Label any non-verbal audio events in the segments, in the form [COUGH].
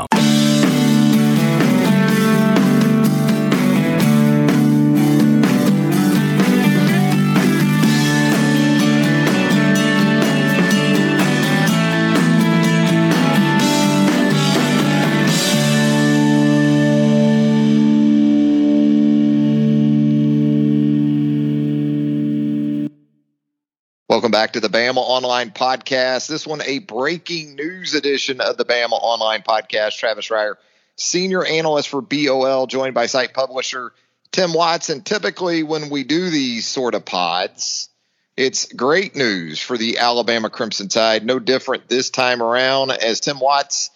Welcome back to the Bama Online Podcast. This one, a breaking news edition of the Bama Online Podcast. Travis Reier, senior analyst for BOL, joined by site publisher Tim Watson. Typically, when we do these sort of pods, it's great news for the Alabama Crimson Tide. No different this time around, as Tim Watts,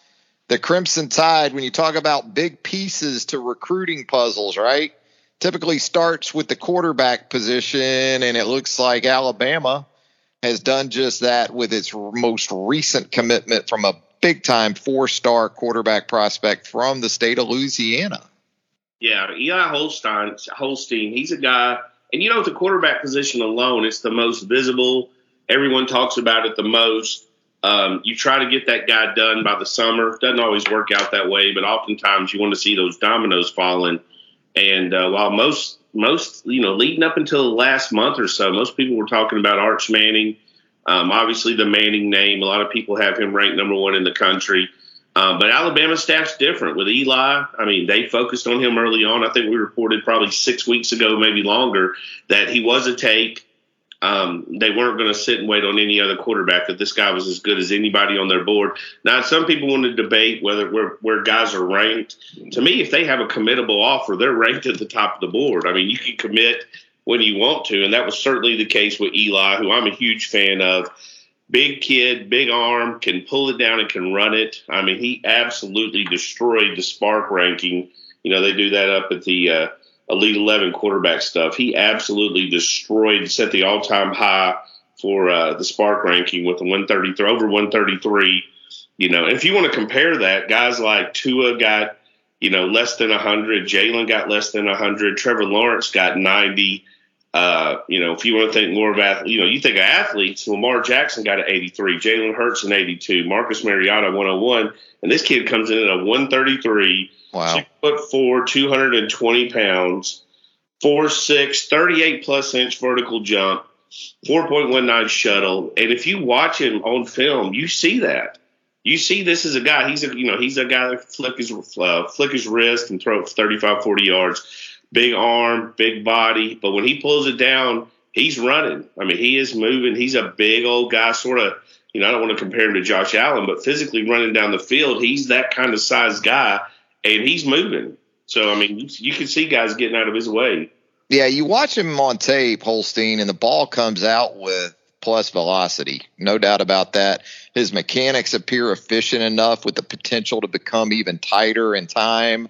the Crimson Tide, when you talk about big pieces to recruiting puzzles, right? Typically starts with the quarterback position, and it looks like Alabama has done just that with its most recent commitment from a big time four star quarterback prospect from the state of Louisiana. Yeah, Eli Holstein, Holstein, he's a guy, and you know, the quarterback position alone, it's the most visible. Everyone talks about it the most. Um, you try to get that guy done by the summer. Doesn't always work out that way, but oftentimes you want to see those dominoes falling. And uh, while most most you know leading up until the last month or so, most people were talking about Arch Manning. Um, obviously, the Manning name. A lot of people have him ranked number one in the country. Um, but Alabama staff's different with Eli. I mean, they focused on him early on. I think we reported probably six weeks ago, maybe longer, that he was a take. Um, they weren't going to sit and wait on any other quarterback. That this guy was as good as anybody on their board. Now, some people want to debate whether where, where guys are ranked. To me, if they have a committable offer, they're ranked at the top of the board. I mean, you can commit when you want to, and that was certainly the case with Eli, who I'm a huge fan of. Big kid, big arm, can pull it down and can run it. I mean, he absolutely destroyed the SPARQ ranking. You know, they do that up at the uh, Elite 11 quarterback stuff. He absolutely destroyed, set the all time high for uh, the SPARQ ranking with a 133, over 133. You know, if you want to compare that, guys like Tua got, you know, less than 100. Jalen got less than 100. Trevor Lawrence got 90. Uh, you know, if you want to think more about, you know, you think of athletes, Lamar Jackson got an 83, Jalen Hurts an 82, Marcus Mariota 101, and this kid comes in at a 133 Wow. Six foot four, 220 pounds, four six, 38 plus inch vertical jump, 4.19 shuttle. And if you watch him on film, you see that. You see this is a guy, he's a, you know, he's a guy that flick his, uh, flick his wrist and throw it 35, 40 yards. Big arm, big body. But when he pulls it down, he's running. I mean, he is moving. He's a big old guy, sort of, you know, I don't want to compare him to Josh Allen, but physically running down the field, he's that kind of size guy and he's moving. So I mean, you, can see guys getting out of his way. Yeah, you watch him on tape, Holstein, and the ball comes out with plus velocity. No doubt about that. His mechanics appear efficient enough with the potential to become even tighter in time.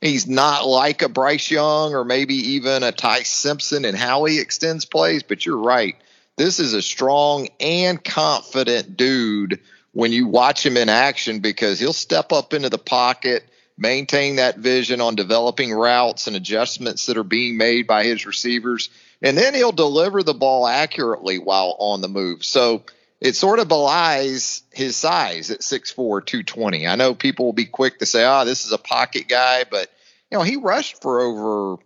He's not like a Bryce Young or maybe even a Ty Simpson in how he extends plays, but you're right. This is a strong and confident dude when you watch him in action because he'll step up into the pocket – maintain that vision on developing routes and adjustments that are being made by his receivers. And then he'll deliver the ball accurately while on the move. So it sort of belies his size at 6'4, 220. I know people will be quick to say, oh, this is a pocket guy, but you know, he rushed for over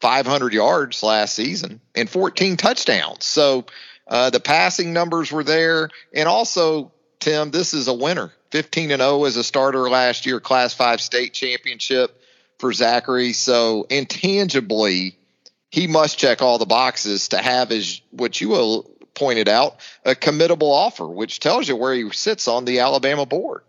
500 yards last season and 14 touchdowns. So uh, the passing numbers were there. And also, Tim, this is a winner. 15 and 0 as a starter last year, Class 5 state championship for Zachary. So intangibly, he must check all the boxes to have his what you pointed out a committable offer, which tells you where he sits on the Alabama board.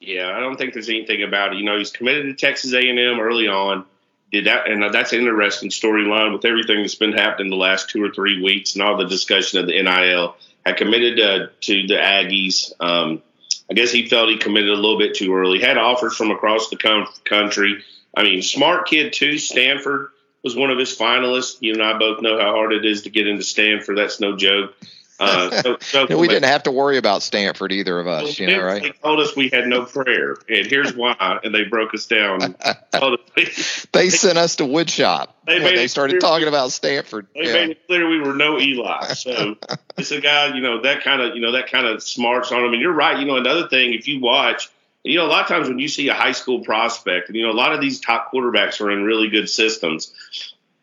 Yeah, I don't think there's anything about it. You know, he's committed to Texas A&M early on. Did that, and that's an interesting storyline with everything that's been happening the last two or three weeks and all the discussion of the NIL. Had committed uh, to the Aggies. Um, I guess he felt he committed a little bit too early. Had offers from across the com- country. I mean, smart kid too. Stanford was one of his finalists. You and I both know how hard it is to get into Stanford. That's no joke. Uh, so, so [LAUGHS] we didn't have to worry about Stanford either of us, well, you know, right? They told us we had no prayer, and here's why. And they broke us down. [LAUGHS] [LAUGHS] they sent us to woodshop they they started talking about Stanford. They yeah. made it clear we were no Eli. So it's a guy, you know, that kind of, you know, that kind of smarts on him. And you're right. You know, another thing, if you watch, you know, a lot of times when you see a high school prospect, and you know, a lot of these top quarterbacks are in really good systems.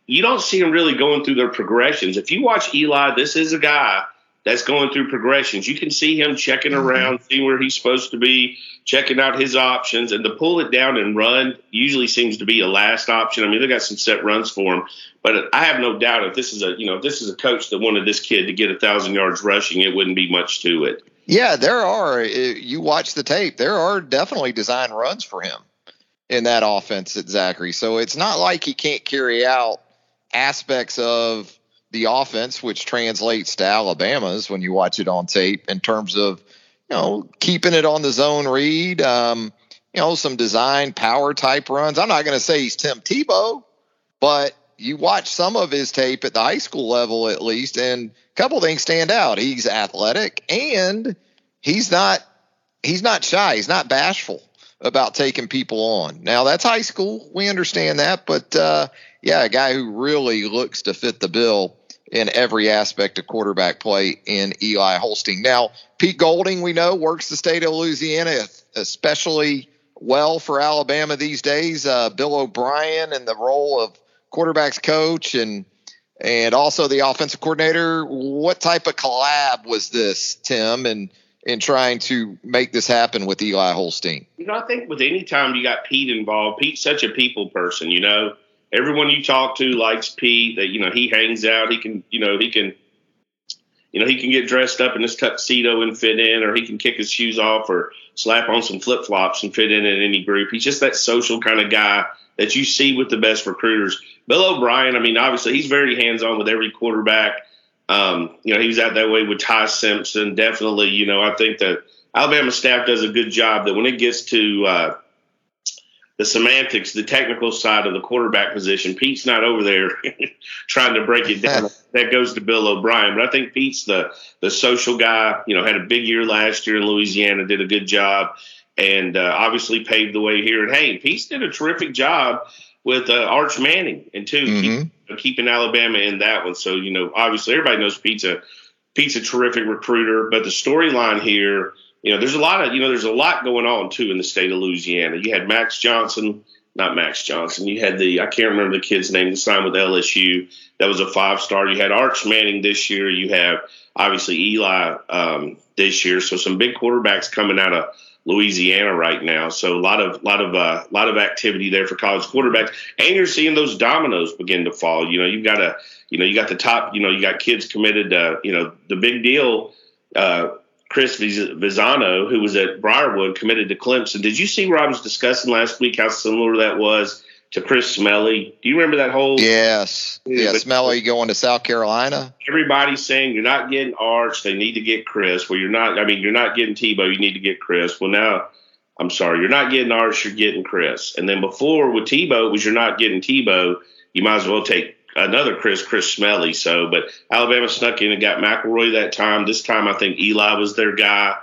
You don't see them really going through their progressions. If you watch Eli, this is a guy that's going through progressions. You can see him checking mm-hmm. around, seeing where he's supposed to be, checking out his options, and to pull it down and run usually seems to be a last option. I mean, they got some set runs for him, but I have no doubt if this is a you know if this is a coach that wanted this kid to get a thousand yards rushing, it wouldn't be much to it. Yeah, there are. You watch the tape. There are definitely design runs for him in that offense at Zachary. So it's not like he can't carry out aspects of the offense, which translates to Alabama's when you watch it on tape in terms of, you know, keeping it on the zone read, um, you know, some design power type runs. I'm not going to say he's Tim Tebow, but you watch some of his tape at the high school level at least, and a couple things stand out. He's athletic and he's not he's not shy. He's not bashful about taking people on. Now that's high school. We understand that, but uh, yeah, a guy who really looks to fit the bill in every aspect of quarterback play in Eli Holstein. Now, Pete Golding, we know, works the state of Louisiana especially well for Alabama these days. Uh, Bill O'Brien in the role of quarterbacks coach and and also the offensive coordinator. What type of collab was this, Tim, and in trying to make this happen with Eli Holstein? You know, I think with any time you got Pete involved, Pete's such a people person, you know everyone you talk to likes Pete. That you know he hangs out. He can you know he can you know he can get dressed up in his tuxedo and fit in, or he can kick his shoes off or slap on some flip flops and fit in at any group. He's just that social kind of guy that you see with the best recruiters. Bill O'Brien, I mean, obviously he's very hands on with every quarterback. Um, you know, he was out that way with Ty Simpson. Definitely, you know, I think that Alabama staff does a good job that when it gets to uh, the semantics, the technical side of the quarterback position. Pete's not over there [LAUGHS] trying to break it down. [LAUGHS] that goes to Bill O'Brien. But I think Pete's the the social guy. You know, had a big year last year in Louisiana, did a good job, and uh, obviously paved the way here. And hey, Pete's did a terrific job with uh, Arch Manning and too mm-hmm. Keep, keeping Alabama in that one. So you know, obviously everybody knows Pete's a Pete's a terrific recruiter. But the storyline here you know, there's a lot of, you know, there's a lot going on too in the state of Louisiana. You had Max Johnson, not Max Johnson. You had the, I can't remember the kid's name, the sign with LSU. That was a five star. You had Arch Manning this year. You have obviously Eli um, this year. So some big quarterbacks coming out of Louisiana right now. So a lot of, lot of, uh, lot of activity there for college quarterbacks. And you're seeing those dominoes begin to fall. You know, you've got a, you know, you got the top, you know, you got kids committed, uh, you know, the big deal, uh, Chris Vizzina, who was at Briarwood, committed to Clemson. Did you see was discussing last week how similar that was to Chris Smelley. Do you remember that whole? Yes. Yeah, but, Smelley going to South Carolina. Everybody's saying you're not getting Arch. They need to get Chris. Well, you're not. I mean, you're not getting Tebow. You need to get Chris. Well, now. I'm sorry, you're not getting Arch, you're getting Chris. And then before with Tebow, it was you're not getting Tebow, you might as well take another Chris, Chris Smelley. So, but Alabama snuck in and got McElroy that time. This time, I think Eli was their guy.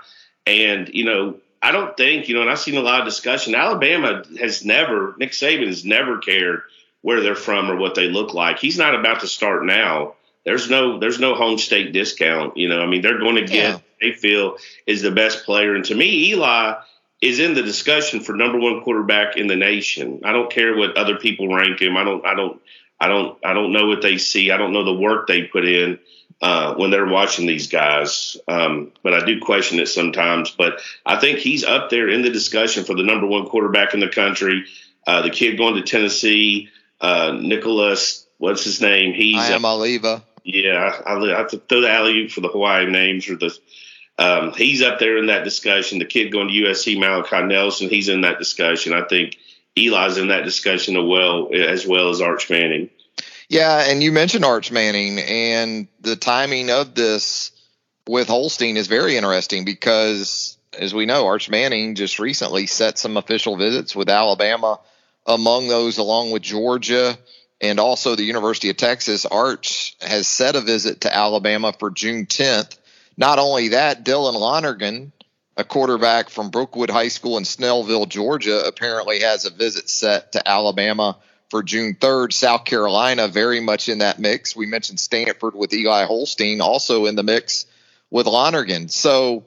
And, you know, I don't think, you know, and I've seen a lot of discussion. Alabama has never, Nick Saban has never cared where they're from or what they look like. He's not about to start now. There's no, there's no home state discount. You know, I mean, they're going to get, yeah. they feel is the best player. And to me, Eli is in the discussion for number one quarterback in the nation. I don't care what other people rank him. I don't, I don't, I don't I don't know what they see. I don't know the work they put in uh, when they're watching these guys. Um, but I do question it sometimes. But I think he's up there in the discussion for the number one quarterback in the country. Uh, the kid going to Tennessee, uh, Nicholas, what's his name? He's Iamaleava. Yeah, I, I, have to throw the alley for the Hawaiian names or the. Um, he's up there in that discussion. The kid going to USC, Malachi Nelson, he's in that discussion. I think Eli's in that discussion as well as well as Arch Manning. Yeah, and you mentioned Arch Manning, and the timing of this with Holstein is very interesting because as we know, Arch Manning just recently set some official visits with Alabama, among those, along with Georgia and also the University of Texas. Arch has set a visit to Alabama for June 10th. Not only that, Dylan Lonergan, a quarterback from Brookwood High School in Snellville, Georgia, apparently has a visit set to Alabama for June 3rd. South Carolina, very much in that mix. We mentioned Stanford with Eli Holstein, also in the mix with Lonergan. So,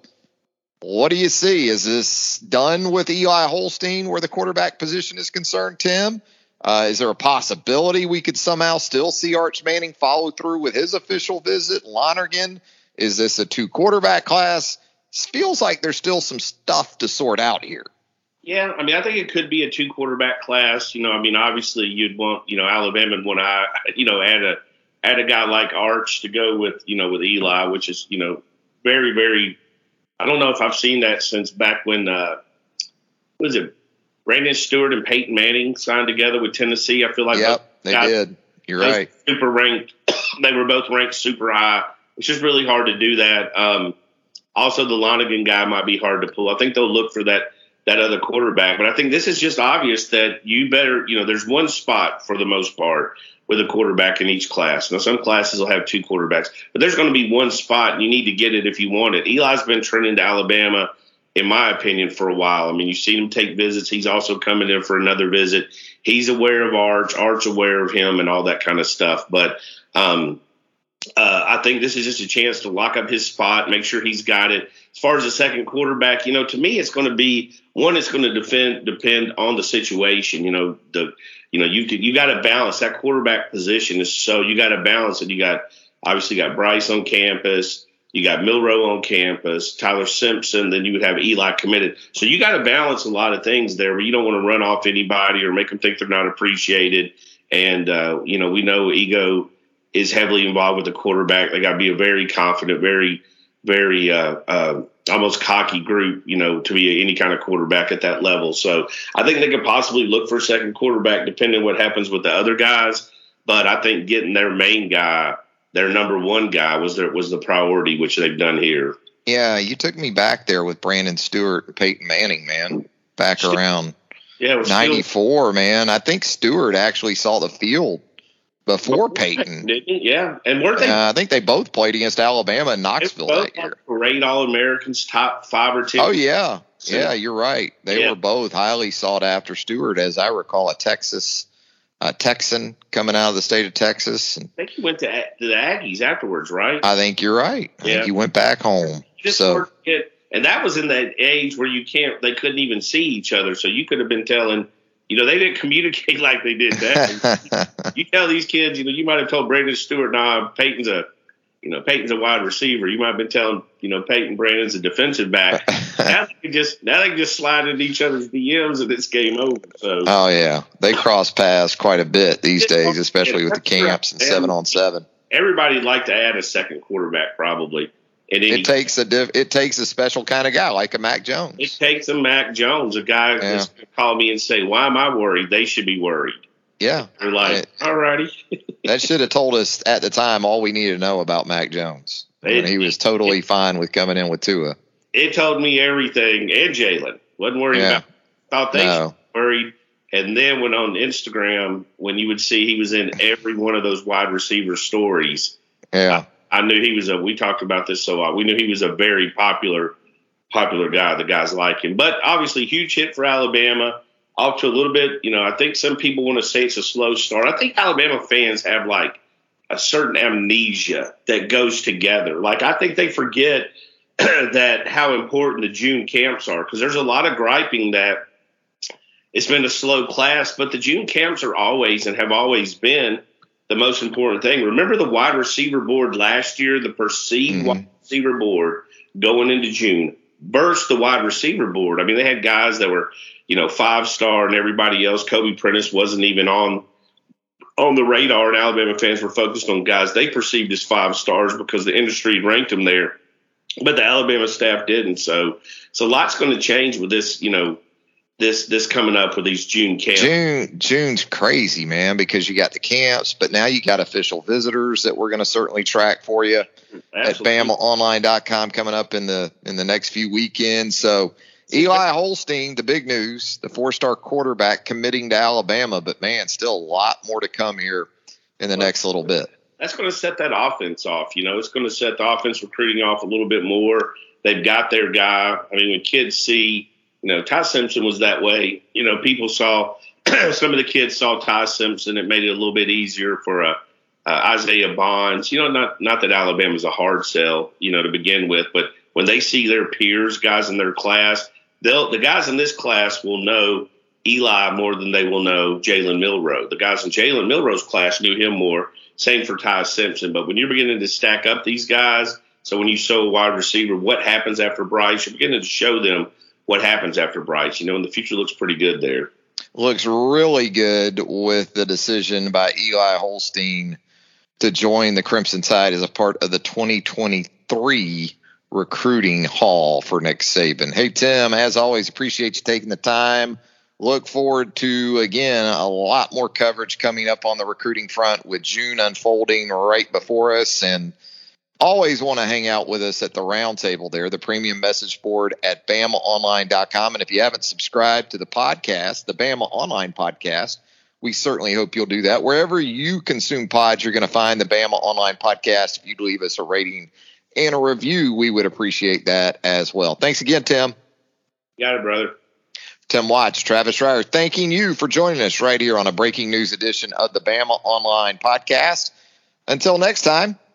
what do you see? Is this done with Eli Holstein where the quarterback position is concerned, Tim? Uh, is there a possibility we could somehow still see Arch Manning follow through with his official visit? Lonergan, is this a two quarterback class? feels like there's still some stuff to sort out here. Yeah, I mean, I think it could be a two quarterback class. You know, I mean, obviously you'd want, you know, Alabama would want to, you know, add a add a guy like Arch to go with, you know, with Eli, which is, you know, very, very. I don't know if I've seen that since back when, uh, was it Brandon Stewart and Peyton Manning signed together with Tennessee. I feel like yep, they did. You're right. Super ranked. [CLEARS THROAT] they were both ranked super high. It's just really hard to do that. Um, also, the Lonergan guy might be hard to pull. I think they'll look for that that other quarterback. But I think this is just obvious that you better, you know, there's one spot for the most part with a quarterback in each class. Now, some classes will have two quarterbacks, but there's going to be one spot, and you need to get it if you want it. Eli's been trending to Alabama, in my opinion, for a while. I mean, you've seen him take visits. He's also coming in for another visit. He's aware of Arch, Arch aware of him, and all that kind of stuff. But um, uh, I think this is just a chance to lock up his spot, make sure he's got it. As far as the second quarterback, you know, to me, it's going to be one. It's going to defend depend on the situation. You know, the you know you you got to balance that quarterback position is so you got to balance it. You got obviously got Bryce on campus. You got Milroe on campus, Tyler Simpson, then you would have Eli committed. So you got to balance a lot of things there where you don't want to run off anybody or make them think they're not appreciated. And, uh, you know, we know ego is heavily involved with the quarterback. They got to be a very confident, very, very uh, uh, almost cocky group, you know, to be any kind of quarterback at that level. So I think they could possibly look for a second quarterback, depending on what happens with the other guys. But I think getting their main guy, their number one guy, was their was the priority, which they've done here. Yeah, you took me back there with Brandon Stewart, Peyton Manning, man, back around. Yeah, ninety four, man. I think Stewart actually saw the field before Peyton. Yeah, and weren't they? Uh, I think they both played against Alabama and Knoxville that year. Great All Americans, top five or two. Oh yeah, yeah, you're right. They yeah. were both highly sought after. Stewart, as I recall, a Texas uh, Texan coming out of the state of Texas. And I think he went to, to the Aggies afterwards, right? I think you're right. I yeah. think he went back home. So. and that was in that age where you can't. They couldn't even see each other, so you could have been telling you know, they didn't communicate [LAUGHS] like they did that. [LAUGHS] you tell these kids, you know, you might have told Brandon Stewart, nah, Peyton's a, you know, Peyton's a wide receiver. You might have been telling, you know, Peyton Brandon's a defensive back. [LAUGHS] now they can just now they can just slide into each other's DMs and it's game over. So Oh yeah. They cross paths quite a bit these days, especially with the camps and seven on seven. Everybody'd like to add a second quarterback probably. It takes a diff, it takes a special kind of guy like a Mac Jones. It takes a Mac Jones, a guy yeah. that's going to call me and say, "Why am I worried?" They should be worried. Yeah, they're like, "All righty." [LAUGHS] that should have told us at the time all we needed to know about Mac Jones. It, he was totally it, fine with coming in with Tua. It told me everything, and Jalen wasn't worried yeah. about. Thought they no. worried, and then went on Instagram when you would see he was in every one of those wide receiver stories. Yeah. I knew he was a. We talked about this so We knew he was a very popular, popular guy. The guys like him, but obviously huge hit for Alabama. Off to a little bit, you know. I think some people want to say it's a slow start. I think Alabama fans have like a certain amnesia that goes together. Like I think they forget [CLEARS THROAT] that how important the June camps are because there's a lot of griping that it's been a slow class, but the June camps are always and have always been the most important thing. Remember the wide receiver board last year, the perceived mm-hmm. wide receiver board going into June burst the wide receiver board. I mean, they had guys that were, you know, five star and everybody else. Kobe Prentice wasn't even on on the radar, and Alabama fans were focused on guys they perceived as five stars because the industry ranked them there. But the Alabama staff didn't. So, so a lot's going to change with this, you know, this this coming up with these June camps. June June's crazy, man, because you got the camps, but now you got official visitors that we're going to certainly track for you. Absolutely. at BamaOnline.com coming up in the in the next few weekends. So Eli Holstein, the big news, the four-star quarterback committing to Alabama, but man, still a lot more to come here in the well, next little bit. That's going to set that offense off. You know, it's going to set the offense recruiting off a little bit more. They've got their guy. I mean, when kids see, you know, Ty Simpson was that way. You know, people saw [CLEARS THROAT] some of the kids saw Ty Simpson. It made it a little bit easier for a uh, Isaiah Bonds. You know, not not that Alabama's a hard sell, you know, to begin with, but when they see their peers, guys in their class, they'll the guys in this class will know Eli more than they will know Jalen Milroe. The guys in Jalen Milroe's class knew him more. Same for Ty Simpson. But when you're beginning to stack up these guys, so when you show a wide receiver what happens after Bryce, you're beginning to show them what happens after Bryce. You know, and the future looks pretty good there. Looks really good with the decision by Eli Holstein to join the Crimson Tide as a part of the 2023 recruiting haul for Nick Saban. Hey, Tim, as always, appreciate you taking the time. Look forward to, again, a lot more coverage coming up on the recruiting front with June unfolding right before us. And always want to hang out with us at the roundtable there, the premium message board at BamaOnline.com. And if you haven't subscribed to the podcast, the Bama Online podcast, we certainly hope you'll do that. Wherever you consume pods, you're going to find the Bama Online podcast. If you'd leave us a rating and a review, we would appreciate that as well. Thanks again, Tim. Got it, brother. Tim Watts, Travis Reier, thanking you for joining us right here on a breaking news edition of the Bama Online podcast. Until next time,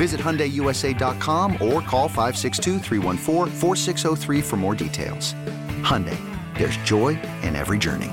Visit HyundaiUSA.com or call 562-314-4603 for more details. Hyundai, there's joy in every journey.